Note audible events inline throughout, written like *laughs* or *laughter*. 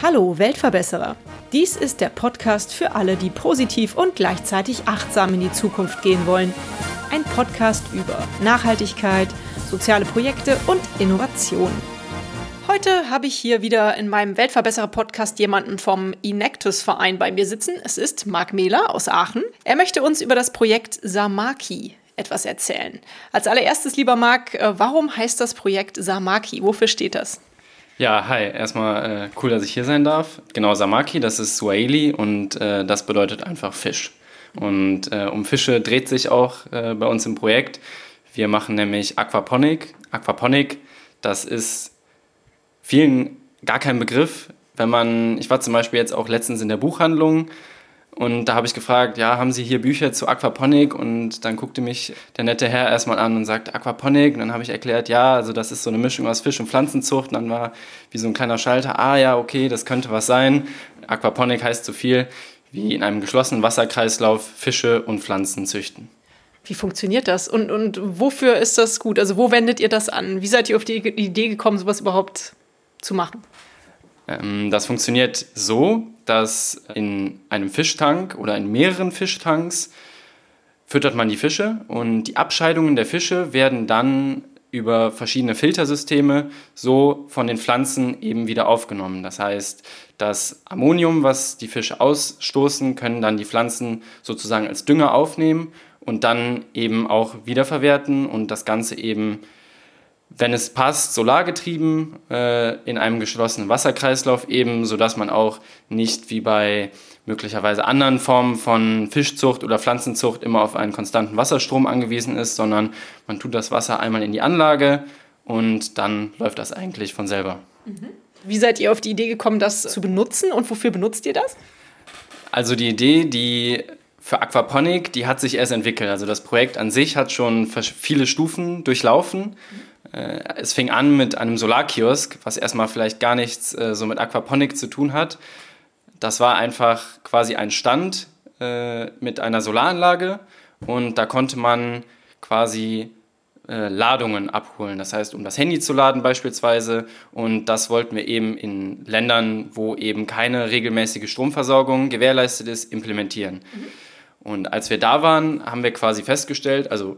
Hallo Weltverbesserer. Dies ist der Podcast für alle, die positiv und gleichzeitig achtsam in die Zukunft gehen wollen. Ein Podcast über Nachhaltigkeit, soziale Projekte und Innovation. Heute habe ich hier wieder in meinem Weltverbesserer-Podcast jemanden vom Inactus-Verein bei mir sitzen. Es ist Marc Mehler aus Aachen. Er möchte uns über das Projekt Samaki etwas erzählen. Als allererstes, lieber Marc, äh, warum heißt das Projekt Samaki? Wofür steht das? Ja, hi. Erstmal äh, cool, dass ich hier sein darf. Genau, Samaki, das ist Swahili und äh, das bedeutet einfach Fisch. Und äh, um Fische dreht sich auch äh, bei uns im Projekt. Wir machen nämlich Aquaponik. Aquaponik, das ist vielen gar kein Begriff. Wenn man, ich war zum Beispiel jetzt auch letztens in der Buchhandlung und da habe ich gefragt, ja, haben Sie hier Bücher zu Aquaponik? Und dann guckte mich der nette Herr erstmal an und sagt, Aquaponik. Und dann habe ich erklärt, ja, also das ist so eine Mischung aus Fisch- und Pflanzenzucht. Und dann war wie so ein kleiner Schalter, ah ja, okay, das könnte was sein. Aquaponik heißt so viel wie in einem geschlossenen Wasserkreislauf Fische und Pflanzen züchten. Wie funktioniert das? Und, und wofür ist das gut? Also wo wendet ihr das an? Wie seid ihr auf die Idee gekommen, sowas überhaupt zu machen? Ähm, das funktioniert so, dass in einem Fischtank oder in mehreren Fischtanks füttert man die Fische und die Abscheidungen der Fische werden dann über verschiedene Filtersysteme so von den Pflanzen eben wieder aufgenommen. Das heißt, das Ammonium, was die Fische ausstoßen, können dann die Pflanzen sozusagen als Dünger aufnehmen und dann eben auch wiederverwerten und das Ganze eben wenn es passt, solargetrieben äh, in einem geschlossenen Wasserkreislauf eben, sodass man auch nicht wie bei möglicherweise anderen Formen von Fischzucht oder Pflanzenzucht immer auf einen konstanten Wasserstrom angewiesen ist, sondern man tut das Wasser einmal in die Anlage und dann läuft das eigentlich von selber. Mhm. Wie seid ihr auf die Idee gekommen, das zu benutzen und wofür benutzt ihr das? Also die Idee, die für Aquaponik, die hat sich erst entwickelt. Also das Projekt an sich hat schon viele Stufen durchlaufen. Mhm es fing an mit einem Solarkiosk, was erstmal vielleicht gar nichts äh, so mit Aquaponik zu tun hat. Das war einfach quasi ein Stand äh, mit einer Solaranlage und da konnte man quasi äh, Ladungen abholen. Das heißt, um das Handy zu laden beispielsweise. Und das wollten wir eben in Ländern, wo eben keine regelmäßige Stromversorgung gewährleistet ist, implementieren. Mhm. Und als wir da waren, haben wir quasi festgestellt, also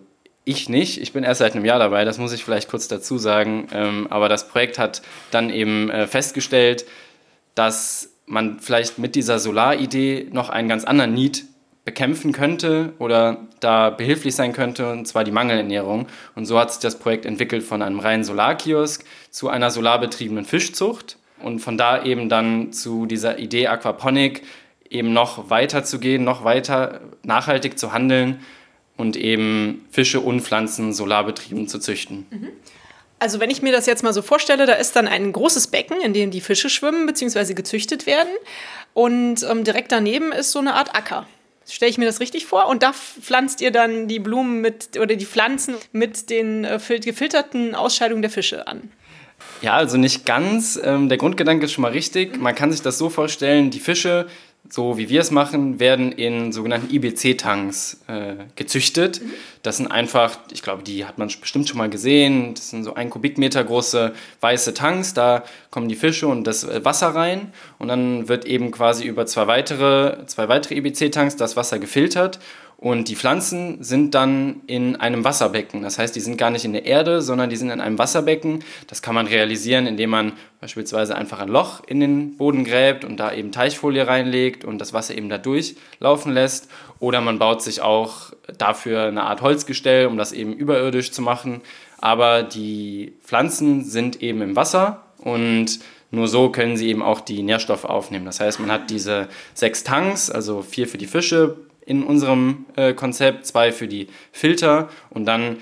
ich nicht, ich bin erst seit einem Jahr dabei, das muss ich vielleicht kurz dazu sagen. Ähm, aber das Projekt hat dann eben äh, festgestellt, dass man vielleicht mit dieser Solaridee noch einen ganz anderen Need bekämpfen könnte oder da behilflich sein könnte, und zwar die Mangelernährung. Und so hat sich das Projekt entwickelt von einem reinen Solarkiosk zu einer solarbetriebenen Fischzucht und von da eben dann zu dieser Idee Aquaponik eben noch weiter zu gehen, noch weiter nachhaltig zu handeln und eben Fische und Pflanzen solarbetrieben zu züchten. Mhm. Also wenn ich mir das jetzt mal so vorstelle, da ist dann ein großes Becken, in dem die Fische schwimmen bzw. gezüchtet werden und ähm, direkt daneben ist so eine Art Acker. Stelle ich mir das richtig vor? Und da pflanzt ihr dann die Blumen mit oder die Pflanzen mit den äh, gefilterten Ausscheidungen der Fische an? Ja, also nicht ganz. Ähm, der Grundgedanke ist schon mal richtig. Man kann sich das so vorstellen, die Fische so wie wir es machen, werden in sogenannten IBC-Tanks äh, gezüchtet. Mhm. Das sind einfach, ich glaube, die hat man bestimmt schon mal gesehen. Das sind so ein Kubikmeter große weiße Tanks. Da kommen die Fische und das äh, Wasser rein. Und dann wird eben quasi über zwei weitere, zwei weitere IBC-Tanks das Wasser gefiltert. Und die Pflanzen sind dann in einem Wasserbecken. Das heißt, die sind gar nicht in der Erde, sondern die sind in einem Wasserbecken. Das kann man realisieren, indem man beispielsweise einfach ein Loch in den Boden gräbt und da eben Teichfolie reinlegt und das Wasser eben da durchlaufen lässt. Oder man baut sich auch dafür eine Art Holzgestell, um das eben überirdisch zu machen. Aber die Pflanzen sind eben im Wasser und nur so können sie eben auch die Nährstoffe aufnehmen. Das heißt, man hat diese sechs Tanks, also vier für die Fische, in unserem äh, Konzept, zwei für die Filter und dann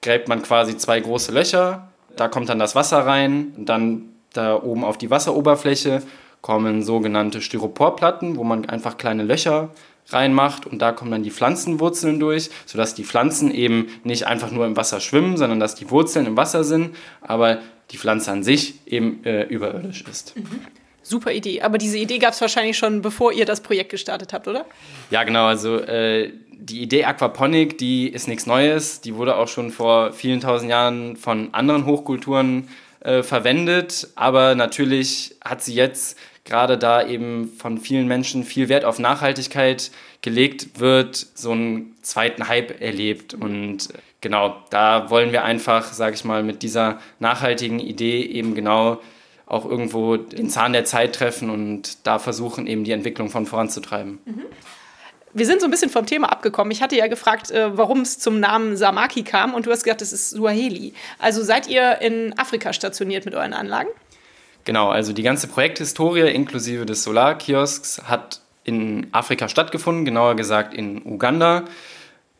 gräbt man quasi zwei große Löcher, da kommt dann das Wasser rein, und dann da oben auf die Wasseroberfläche kommen sogenannte Styroporplatten, wo man einfach kleine Löcher reinmacht und da kommen dann die Pflanzenwurzeln durch, sodass die Pflanzen eben nicht einfach nur im Wasser schwimmen, sondern dass die Wurzeln im Wasser sind, aber die Pflanze an sich eben äh, überirdisch ist. Mhm. Super Idee. Aber diese Idee gab es wahrscheinlich schon, bevor ihr das Projekt gestartet habt, oder? Ja, genau. Also äh, die Idee Aquaponik, die ist nichts Neues. Die wurde auch schon vor vielen tausend Jahren von anderen Hochkulturen äh, verwendet. Aber natürlich hat sie jetzt gerade da eben von vielen Menschen viel Wert auf Nachhaltigkeit gelegt wird, so einen zweiten Hype erlebt. Und genau, da wollen wir einfach, sage ich mal, mit dieser nachhaltigen Idee eben genau auch irgendwo den Zahn der Zeit treffen und da versuchen, eben die Entwicklung von voranzutreiben. Mhm. Wir sind so ein bisschen vom Thema abgekommen. Ich hatte ja gefragt, äh, warum es zum Namen Samaki kam und du hast gesagt, es ist Suaheli. Also seid ihr in Afrika stationiert mit euren Anlagen? Genau, also die ganze Projekthistorie inklusive des Solarkiosks hat in Afrika stattgefunden, genauer gesagt in Uganda.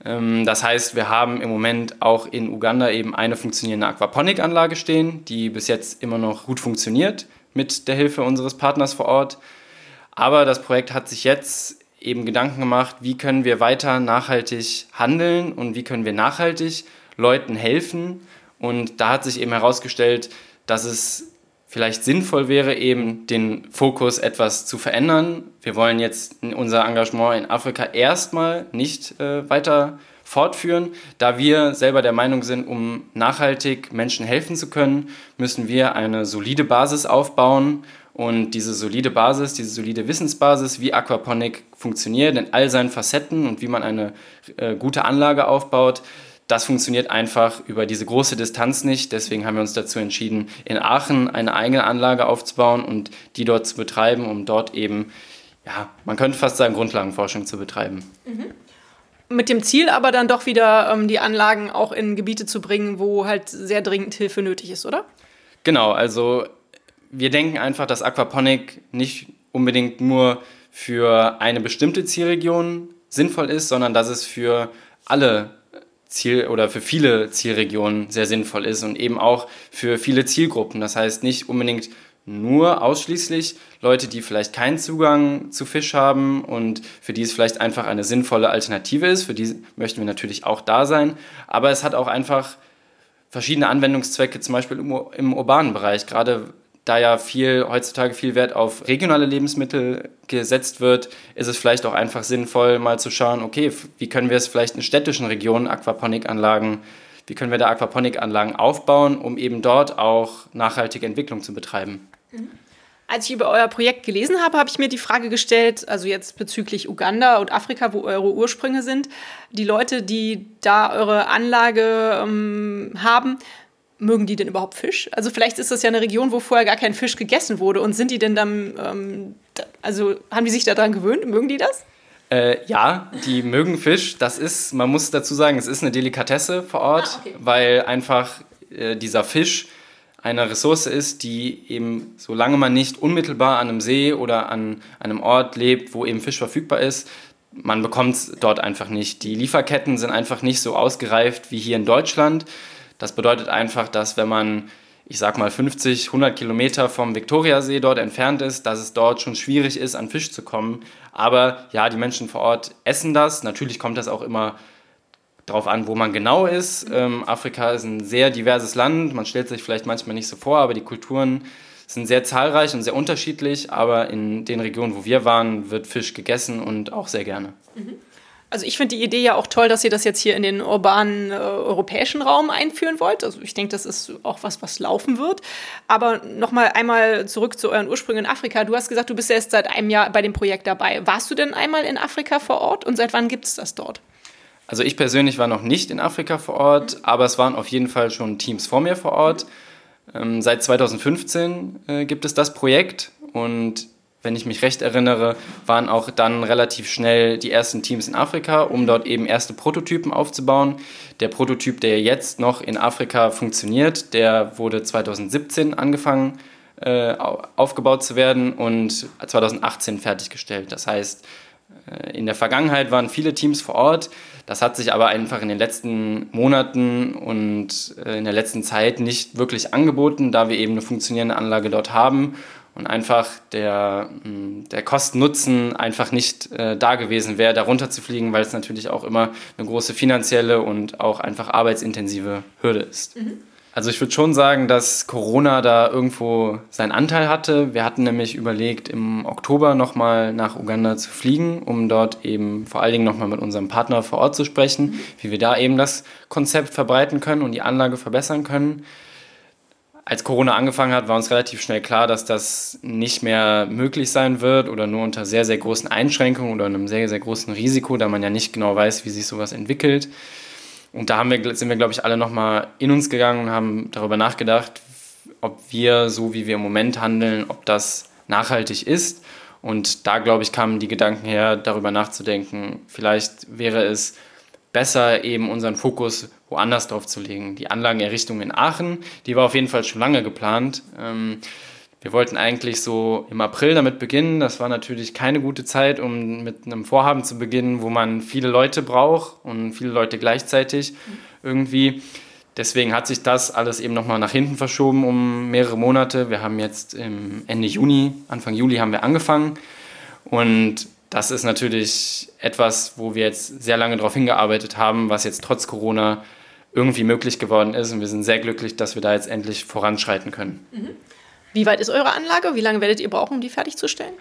Ähm, das heißt, wir haben im Moment auch in Uganda eben eine funktionierende Aquaponikanlage stehen, die bis jetzt immer noch gut funktioniert mit der Hilfe unseres Partners vor Ort. Aber das Projekt hat sich jetzt eben Gedanken gemacht, wie können wir weiter nachhaltig handeln und wie können wir nachhaltig Leuten helfen. Und da hat sich eben herausgestellt, dass es vielleicht sinnvoll wäre, eben den Fokus etwas zu verändern. Wir wollen jetzt unser Engagement in Afrika erstmal nicht äh, weiter fortführen, da wir selber der Meinung sind, um nachhaltig Menschen helfen zu können, müssen wir eine solide Basis aufbauen und diese solide Basis, diese solide Wissensbasis, wie Aquaponik funktioniert in all seinen Facetten und wie man eine äh, gute Anlage aufbaut, das funktioniert einfach über diese große Distanz nicht. Deswegen haben wir uns dazu entschieden, in Aachen eine eigene Anlage aufzubauen und die dort zu betreiben, um dort eben, ja, man könnte fast sagen, Grundlagenforschung zu betreiben. Mhm. Mit dem Ziel aber dann doch wieder ähm, die Anlagen auch in Gebiete zu bringen, wo halt sehr dringend Hilfe nötig ist, oder? Genau, also wir denken einfach, dass Aquaponik nicht unbedingt nur für eine bestimmte Zielregion sinnvoll ist, sondern dass es für alle Ziel oder für viele Zielregionen sehr sinnvoll ist und eben auch für viele Zielgruppen. Das heißt nicht unbedingt nur ausschließlich Leute, die vielleicht keinen Zugang zu Fisch haben und für die es vielleicht einfach eine sinnvolle Alternative ist. Für die möchten wir natürlich auch da sein. Aber es hat auch einfach verschiedene Anwendungszwecke, zum Beispiel im, im urbanen Bereich. Gerade da ja viel heutzutage viel Wert auf regionale Lebensmittel gesetzt wird, ist es vielleicht auch einfach sinnvoll, mal zu schauen, okay, wie können wir es vielleicht in städtischen Regionen Aquaponikanlagen, wie können wir da Aquaponikanlagen aufbauen, um eben dort auch nachhaltige Entwicklung zu betreiben. Mhm. Als ich über euer Projekt gelesen habe, habe ich mir die Frage gestellt, also jetzt bezüglich Uganda und Afrika, wo eure Ursprünge sind, die Leute, die da eure Anlage ähm, haben, mögen die denn überhaupt Fisch? Also vielleicht ist das ja eine Region, wo vorher gar kein Fisch gegessen wurde. Und sind die denn dann, ähm, also haben die sich daran gewöhnt? Mögen die das? Äh, ja, die mögen Fisch. Das ist, man muss dazu sagen, es ist eine Delikatesse vor Ort, ah, okay. weil einfach äh, dieser Fisch eine Ressource ist, die eben, solange man nicht unmittelbar an einem See oder an einem Ort lebt, wo eben Fisch verfügbar ist, man bekommt es dort einfach nicht. Die Lieferketten sind einfach nicht so ausgereift wie hier in Deutschland. Das bedeutet einfach, dass wenn man, ich sag mal, 50, 100 Kilometer vom Viktoriasee dort entfernt ist, dass es dort schon schwierig ist, an Fisch zu kommen. Aber ja, die Menschen vor Ort essen das. Natürlich kommt das auch immer darauf an, wo man genau ist. Ähm, Afrika ist ein sehr diverses Land. Man stellt sich vielleicht manchmal nicht so vor, aber die Kulturen sind sehr zahlreich und sehr unterschiedlich. Aber in den Regionen, wo wir waren, wird Fisch gegessen und auch sehr gerne. Mhm. Also ich finde die Idee ja auch toll, dass ihr das jetzt hier in den urbanen äh, europäischen Raum einführen wollt. Also ich denke, das ist auch was, was laufen wird. Aber nochmal einmal zurück zu euren Ursprüngen in Afrika. Du hast gesagt, du bist erst seit einem Jahr bei dem Projekt dabei. Warst du denn einmal in Afrika vor Ort und seit wann gibt es das dort? Also ich persönlich war noch nicht in Afrika vor Ort, aber es waren auf jeden Fall schon Teams vor mir vor Ort. Ähm, seit 2015 äh, gibt es das Projekt und wenn ich mich recht erinnere, waren auch dann relativ schnell die ersten Teams in Afrika, um dort eben erste Prototypen aufzubauen. Der Prototyp, der jetzt noch in Afrika funktioniert, der wurde 2017 angefangen äh, aufgebaut zu werden und 2018 fertiggestellt. Das heißt, äh, in der Vergangenheit waren viele Teams vor Ort. Das hat sich aber einfach in den letzten Monaten und äh, in der letzten Zeit nicht wirklich angeboten, da wir eben eine funktionierende Anlage dort haben und einfach der, hm, der Kosten-Nutzen einfach nicht äh, da gewesen wäre, darunter zu fliegen, weil es natürlich auch immer eine große finanzielle und auch einfach arbeitsintensive Hürde ist. Mhm. Also ich würde schon sagen, dass Corona da irgendwo seinen Anteil hatte. Wir hatten nämlich überlegt, im Oktober nochmal nach Uganda zu fliegen, um dort eben vor allen Dingen nochmal mit unserem Partner vor Ort zu sprechen, wie wir da eben das Konzept verbreiten können und die Anlage verbessern können. Als Corona angefangen hat, war uns relativ schnell klar, dass das nicht mehr möglich sein wird oder nur unter sehr, sehr großen Einschränkungen oder einem sehr, sehr großen Risiko, da man ja nicht genau weiß, wie sich sowas entwickelt. Und da haben wir, sind wir, glaube ich, alle nochmal in uns gegangen und haben darüber nachgedacht, ob wir, so wie wir im Moment handeln, ob das nachhaltig ist. Und da, glaube ich, kamen die Gedanken her, darüber nachzudenken, vielleicht wäre es besser, eben unseren Fokus woanders drauf zu legen. Die Anlagenerrichtung in Aachen, die war auf jeden Fall schon lange geplant. Ähm, wir wollten eigentlich so im April damit beginnen. Das war natürlich keine gute Zeit, um mit einem Vorhaben zu beginnen, wo man viele Leute braucht und viele Leute gleichzeitig irgendwie. Deswegen hat sich das alles eben nochmal nach hinten verschoben um mehrere Monate. Wir haben jetzt Ende Juni, Anfang Juli haben wir angefangen. Und das ist natürlich etwas, wo wir jetzt sehr lange darauf hingearbeitet haben, was jetzt trotz Corona irgendwie möglich geworden ist. Und wir sind sehr glücklich, dass wir da jetzt endlich voranschreiten können. Mhm. Wie weit ist eure Anlage? Wie lange werdet ihr brauchen, um die fertigzustellen?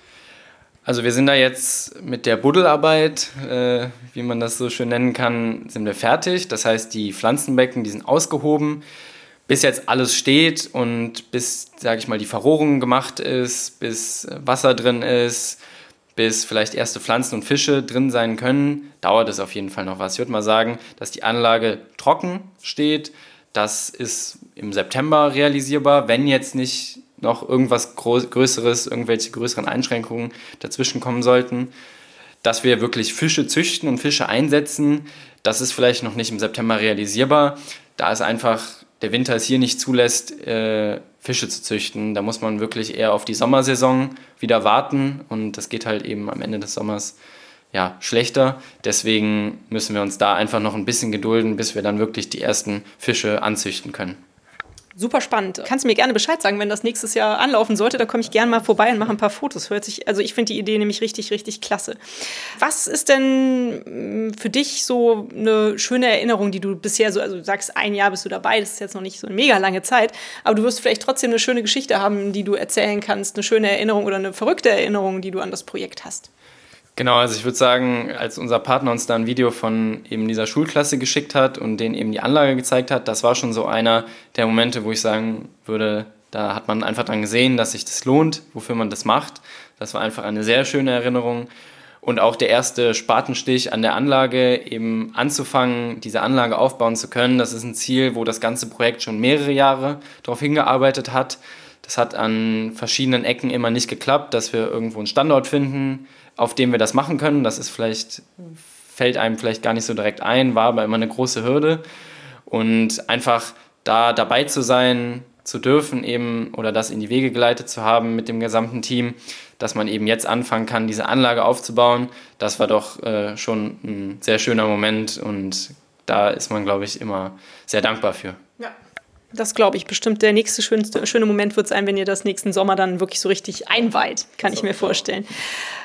Also wir sind da jetzt mit der Buddelarbeit, äh, wie man das so schön nennen kann, sind wir fertig. Das heißt, die Pflanzenbecken, die sind ausgehoben. Bis jetzt alles steht und bis, sage ich mal, die Verrohrung gemacht ist, bis Wasser drin ist, bis vielleicht erste Pflanzen und Fische drin sein können, dauert es auf jeden Fall noch was. Ich würde mal sagen, dass die Anlage trocken steht. Das ist im September realisierbar, wenn jetzt nicht noch irgendwas Größeres, irgendwelche größeren Einschränkungen dazwischen kommen sollten. Dass wir wirklich Fische züchten und Fische einsetzen, das ist vielleicht noch nicht im September realisierbar, da es einfach der Winter es hier nicht zulässt, äh, Fische zu züchten. Da muss man wirklich eher auf die Sommersaison wieder warten und das geht halt eben am Ende des Sommers ja, schlechter. Deswegen müssen wir uns da einfach noch ein bisschen gedulden, bis wir dann wirklich die ersten Fische anzüchten können. Super spannend. Kannst du mir gerne Bescheid sagen, wenn das nächstes Jahr anlaufen sollte, da komme ich gerne mal vorbei und mache ein paar Fotos. Hört sich, also ich finde die Idee nämlich richtig, richtig klasse. Was ist denn mm, für dich so eine schöne Erinnerung, die du bisher so, also du sagst, ein Jahr bist du dabei, das ist jetzt noch nicht so eine mega lange Zeit, aber du wirst vielleicht trotzdem eine schöne Geschichte haben, die du erzählen kannst, eine schöne Erinnerung oder eine verrückte Erinnerung, die du an das Projekt hast. Genau, also ich würde sagen, als unser Partner uns da ein Video von eben dieser Schulklasse geschickt hat und denen eben die Anlage gezeigt hat, das war schon so einer der Momente, wo ich sagen würde, da hat man einfach dran gesehen, dass sich das lohnt, wofür man das macht. Das war einfach eine sehr schöne Erinnerung. Und auch der erste Spatenstich an der Anlage, eben anzufangen, diese Anlage aufbauen zu können, das ist ein Ziel, wo das ganze Projekt schon mehrere Jahre darauf hingearbeitet hat. Das hat an verschiedenen Ecken immer nicht geklappt, dass wir irgendwo einen Standort finden, auf dem wir das machen können. Das ist vielleicht, fällt einem vielleicht gar nicht so direkt ein, war aber immer eine große Hürde. Und einfach da dabei zu sein, zu dürfen eben oder das in die Wege geleitet zu haben mit dem gesamten Team, dass man eben jetzt anfangen kann, diese Anlage aufzubauen, das war doch äh, schon ein sehr schöner Moment und da ist man, glaube ich, immer sehr dankbar für. Das glaube ich bestimmt. Der nächste schönste, schöne Moment wird sein, wenn ihr das nächsten Sommer dann wirklich so richtig einweiht, kann ich mir vorstellen.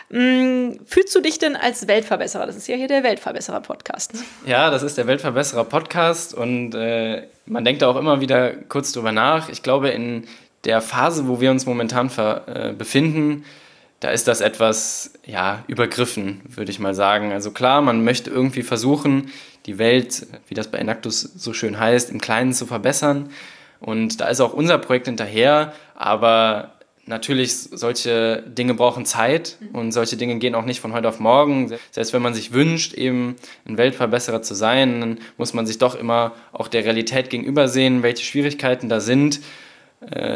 Mhm. Fühlst du dich denn als Weltverbesserer? Das ist ja hier der Weltverbesserer-Podcast. Ja, das ist der Weltverbesserer-Podcast und äh, man denkt da auch immer wieder kurz drüber nach. Ich glaube, in der Phase, wo wir uns momentan äh, befinden, da ist das etwas ja, übergriffen, würde ich mal sagen. Also klar, man möchte irgendwie versuchen, die Welt, wie das bei Enactus so schön heißt, im Kleinen zu verbessern. Und da ist auch unser Projekt hinterher, aber natürlich, solche Dinge brauchen Zeit und solche Dinge gehen auch nicht von heute auf morgen. Selbst wenn man sich wünscht, eben ein Weltverbesserer zu sein, dann muss man sich doch immer auch der Realität gegenüber sehen, welche Schwierigkeiten da sind,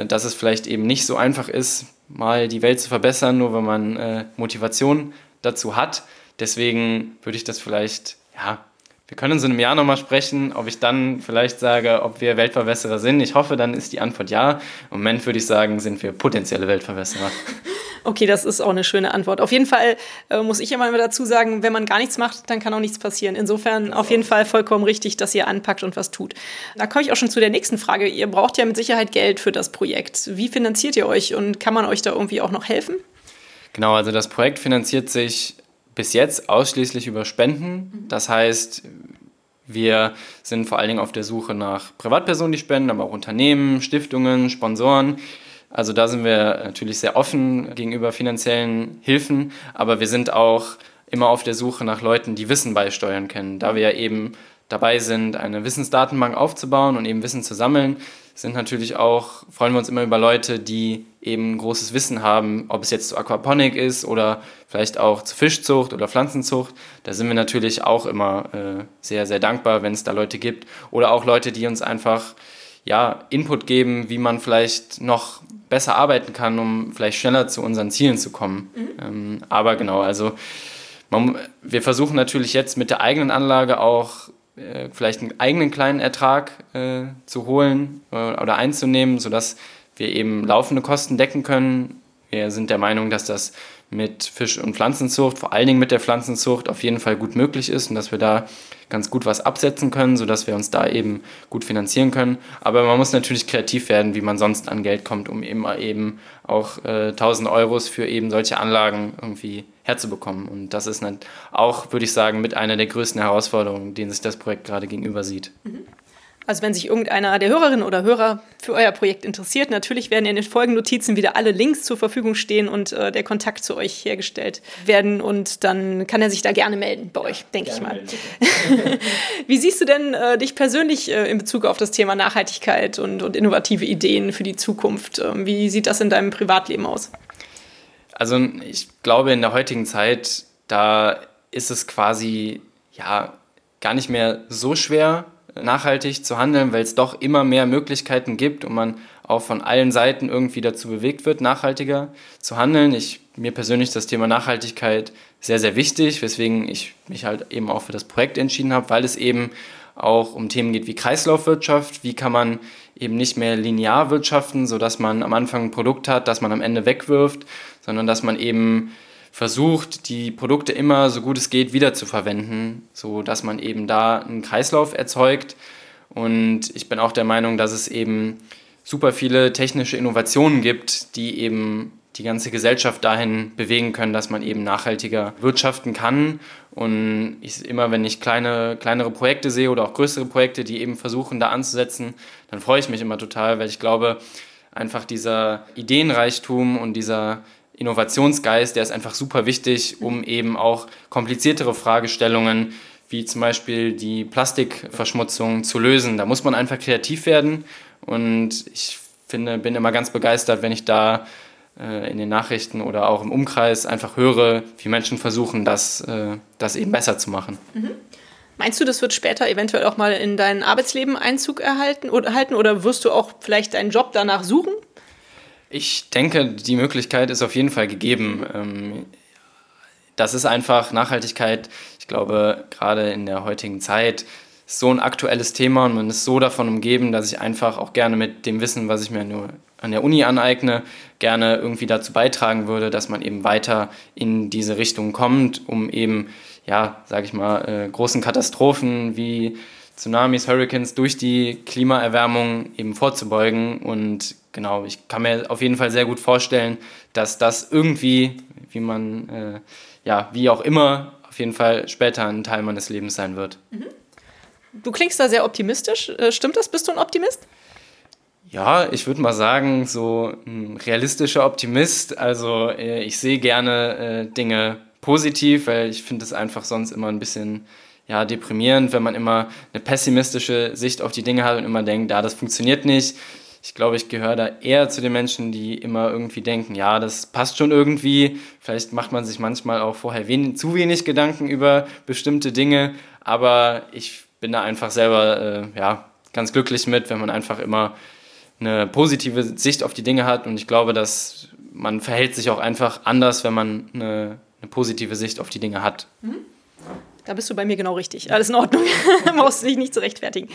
dass es vielleicht eben nicht so einfach ist, mal die Welt zu verbessern, nur wenn man äh, Motivation dazu hat. Deswegen würde ich das vielleicht ja, wir können in einem Jahr nochmal sprechen, ob ich dann vielleicht sage, ob wir Weltverbesserer sind. Ich hoffe, dann ist die Antwort ja. Im Moment würde ich sagen, sind wir potenzielle Weltverbesserer. *laughs* Okay, das ist auch eine schöne Antwort. Auf jeden Fall äh, muss ich immer dazu sagen, wenn man gar nichts macht, dann kann auch nichts passieren. Insofern auf jeden Fall vollkommen richtig, dass ihr anpackt und was tut. Da komme ich auch schon zu der nächsten Frage. Ihr braucht ja mit Sicherheit Geld für das Projekt. Wie finanziert ihr euch und kann man euch da irgendwie auch noch helfen? Genau, also das Projekt finanziert sich bis jetzt ausschließlich über Spenden. Das heißt, Wir sind vor allen Dingen auf der Suche nach Privatpersonen, die spenden, aber auch Unternehmen, Stiftungen, Sponsoren. Also da sind wir natürlich sehr offen gegenüber finanziellen Hilfen, aber wir sind auch immer auf der Suche nach Leuten, die Wissen beisteuern können. Da wir ja eben dabei sind, eine Wissensdatenbank aufzubauen und eben Wissen zu sammeln, sind natürlich auch, freuen wir uns immer über Leute, die eben großes Wissen haben, ob es jetzt zu Aquaponik ist oder vielleicht auch zu Fischzucht oder Pflanzenzucht. Da sind wir natürlich auch immer äh, sehr, sehr dankbar, wenn es da Leute gibt. Oder auch Leute, die uns einfach ja, Input geben, wie man vielleicht noch besser arbeiten kann, um vielleicht schneller zu unseren Zielen zu kommen. Mhm. Ähm, aber genau, also man, wir versuchen natürlich jetzt mit der eigenen Anlage auch äh, vielleicht einen eigenen kleinen Ertrag äh, zu holen äh, oder einzunehmen, sodass wir eben laufende Kosten decken können. Wir sind der Meinung, dass das mit Fisch- und Pflanzenzucht, vor allen Dingen mit der Pflanzenzucht, auf jeden Fall gut möglich ist und dass wir da ganz gut was absetzen können, sodass wir uns da eben gut finanzieren können. Aber man muss natürlich kreativ werden, wie man sonst an Geld kommt, um immer eben auch äh, 1000 Euros für eben solche Anlagen irgendwie herzubekommen. Und das ist auch, würde ich sagen, mit einer der größten Herausforderungen, denen sich das Projekt gerade gegenüber sieht. Mhm. Also wenn sich irgendeiner der Hörerinnen oder Hörer für euer Projekt interessiert, natürlich werden in den Folgennotizen wieder alle Links zur Verfügung stehen und äh, der Kontakt zu euch hergestellt werden. Und dann kann er sich da gerne melden bei euch, denke ich mal. *laughs* Wie siehst du denn äh, dich persönlich äh, in Bezug auf das Thema Nachhaltigkeit und, und innovative Ideen für die Zukunft? Ähm, wie sieht das in deinem Privatleben aus? Also ich glaube, in der heutigen Zeit, da ist es quasi ja gar nicht mehr so schwer, nachhaltig zu handeln, weil es doch immer mehr Möglichkeiten gibt und man auch von allen Seiten irgendwie dazu bewegt wird, nachhaltiger zu handeln. Ich, mir persönlich ist das Thema Nachhaltigkeit sehr, sehr wichtig, weswegen ich mich halt eben auch für das Projekt entschieden habe, weil es eben auch um Themen geht wie Kreislaufwirtschaft, wie kann man eben nicht mehr linear wirtschaften, sodass man am Anfang ein Produkt hat, das man am Ende wegwirft, sondern dass man eben versucht, die Produkte immer so gut es geht wiederzuverwenden, so dass man eben da einen Kreislauf erzeugt. Und ich bin auch der Meinung, dass es eben super viele technische Innovationen gibt, die eben die ganze Gesellschaft dahin bewegen können, dass man eben nachhaltiger wirtschaften kann. Und ich, immer wenn ich kleine, kleinere Projekte sehe oder auch größere Projekte, die eben versuchen, da anzusetzen, dann freue ich mich immer total, weil ich glaube, einfach dieser Ideenreichtum und dieser Innovationsgeist, der ist einfach super wichtig, um eben auch kompliziertere Fragestellungen wie zum Beispiel die Plastikverschmutzung zu lösen. Da muss man einfach kreativ werden und ich finde, bin immer ganz begeistert, wenn ich da äh, in den Nachrichten oder auch im Umkreis einfach höre, wie Menschen versuchen, das, äh, das eben besser zu machen. Mhm. Meinst du, das wird später eventuell auch mal in dein Arbeitsleben Einzug erhalten oder, erhalten, oder wirst du auch vielleicht deinen Job danach suchen? Ich denke, die Möglichkeit ist auf jeden Fall gegeben. Ähm, das ist einfach Nachhaltigkeit. Ich glaube, gerade in der heutigen Zeit ist so ein aktuelles Thema und man ist so davon umgeben, dass ich einfach auch gerne mit dem Wissen, was ich mir nur an der Uni aneigne, gerne irgendwie dazu beitragen würde, dass man eben weiter in diese Richtung kommt, um eben, ja, sage ich mal, äh, großen Katastrophen wie Tsunamis, Hurricanes durch die Klimaerwärmung eben vorzubeugen. Und genau, ich kann mir auf jeden Fall sehr gut vorstellen, dass das irgendwie, wie man, äh, ja, wie auch immer, auf jeden Fall später ein Teil meines Lebens sein wird. Mhm. Du klingst da sehr optimistisch. Äh, stimmt das? Bist du ein Optimist? Ja, ich würde mal sagen, so ein realistischer Optimist. Also äh, ich sehe gerne äh, Dinge positiv, weil ich finde es einfach sonst immer ein bisschen ja, deprimierend, wenn man immer eine pessimistische Sicht auf die Dinge hat und immer denkt, ja, das funktioniert nicht. Ich glaube, ich gehöre da eher zu den Menschen, die immer irgendwie denken, ja, das passt schon irgendwie. Vielleicht macht man sich manchmal auch vorher wenig, zu wenig Gedanken über bestimmte Dinge, aber ich bin da einfach selber äh, ja, ganz glücklich mit, wenn man einfach immer eine positive Sicht auf die Dinge hat und ich glaube, dass man verhält sich auch einfach anders, wenn man eine, eine positive Sicht auf die Dinge hat. Mhm. Da bist du bei mir genau richtig. Alles in Ordnung. *laughs* Brauchst du dich nicht zu rechtfertigen.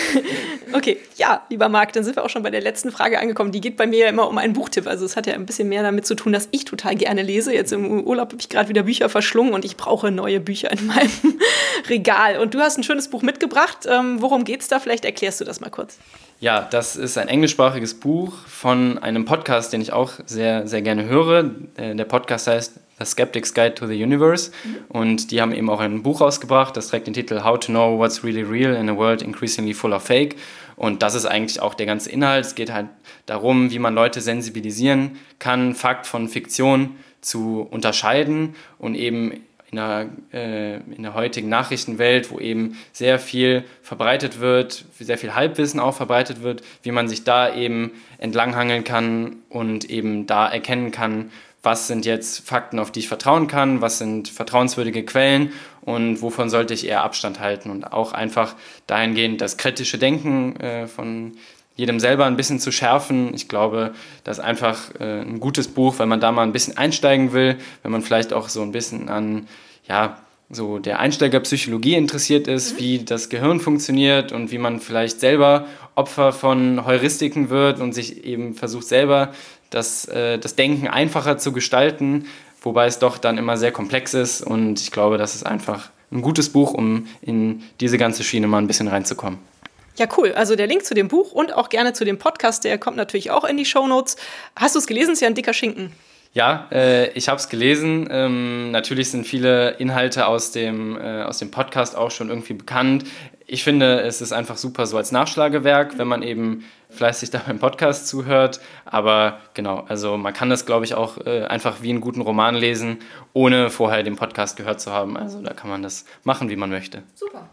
*laughs* okay, ja, lieber Marc, dann sind wir auch schon bei der letzten Frage angekommen. Die geht bei mir ja immer um einen Buchtipp. Also es hat ja ein bisschen mehr damit zu tun, dass ich total gerne lese. Jetzt im Urlaub habe ich gerade wieder Bücher verschlungen und ich brauche neue Bücher in meinem *laughs* Regal. Und du hast ein schönes Buch mitgebracht. Ähm, worum geht es da? Vielleicht erklärst du das mal kurz. Ja, das ist ein englischsprachiges Buch von einem Podcast, den ich auch sehr, sehr gerne höre. Äh, der Podcast heißt A Skeptic's Guide to the Universe. Und die haben eben auch ein Buch rausgebracht, das trägt den Titel How to Know What's Really Real in a World Increasingly Full of Fake. Und das ist eigentlich auch der ganze Inhalt. Es geht halt darum, wie man Leute sensibilisieren kann, Fakt von Fiktion zu unterscheiden und eben in der, äh, in der heutigen Nachrichtenwelt, wo eben sehr viel verbreitet wird, sehr viel Halbwissen auch verbreitet wird, wie man sich da eben entlanghangeln kann und eben da erkennen kann, was sind jetzt Fakten, auf die ich vertrauen kann, was sind vertrauenswürdige Quellen und wovon sollte ich eher Abstand halten und auch einfach dahingehend das kritische Denken äh, von jedem selber ein bisschen zu schärfen. Ich glaube, das ist einfach äh, ein gutes Buch, wenn man da mal ein bisschen einsteigen will, wenn man vielleicht auch so ein bisschen an, ja, so der Einsteigerpsychologie interessiert ist, mhm. wie das Gehirn funktioniert und wie man vielleicht selber Opfer von Heuristiken wird und sich eben versucht selber das, äh, das Denken einfacher zu gestalten, wobei es doch dann immer sehr komplex ist und ich glaube, das ist einfach ein gutes Buch, um in diese ganze Schiene mal ein bisschen reinzukommen. Ja, cool. Also der Link zu dem Buch und auch gerne zu dem Podcast, der kommt natürlich auch in die Show Notes. Hast du es gelesen? Ist ja ein dicker Schinken. Ja, äh, ich habe es gelesen. Ähm, natürlich sind viele Inhalte aus dem, äh, aus dem Podcast auch schon irgendwie bekannt. Ich finde, es ist einfach super so als Nachschlagewerk, wenn man eben fleißig *laughs* da beim Podcast zuhört. Aber genau, also man kann das, glaube ich, auch äh, einfach wie einen guten Roman lesen, ohne vorher den Podcast gehört zu haben. Also da kann man das machen, wie man möchte. Super.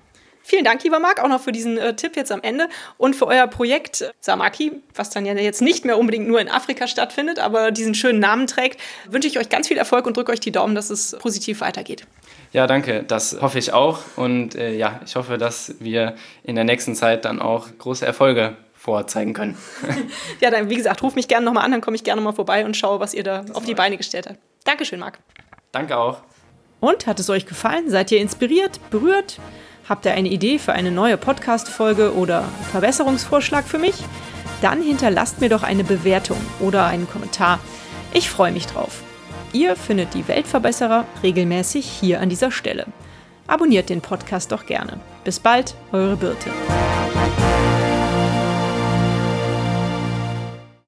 Vielen Dank, lieber Marc, auch noch für diesen äh, Tipp jetzt am Ende und für euer Projekt äh, Samaki, was dann ja jetzt nicht mehr unbedingt nur in Afrika stattfindet, aber diesen schönen Namen trägt, wünsche ich euch ganz viel Erfolg und drücke euch die Daumen, dass es positiv weitergeht. Ja, danke. Das hoffe ich auch. Und äh, ja, ich hoffe, dass wir in der nächsten Zeit dann auch große Erfolge vorzeigen können. *laughs* ja, dann, wie gesagt, ruf mich gerne nochmal an, dann komme ich gerne nochmal vorbei und schaue, was ihr da auf die Beine gestellt habt. Dankeschön, Marc. Danke auch. Und hat es euch gefallen? Seid ihr inspiriert, berührt? Habt ihr eine Idee für eine neue Podcast-Folge oder Verbesserungsvorschlag für mich? Dann hinterlasst mir doch eine Bewertung oder einen Kommentar. Ich freue mich drauf. Ihr findet die Weltverbesserer regelmäßig hier an dieser Stelle. Abonniert den Podcast doch gerne. Bis bald, eure Birte.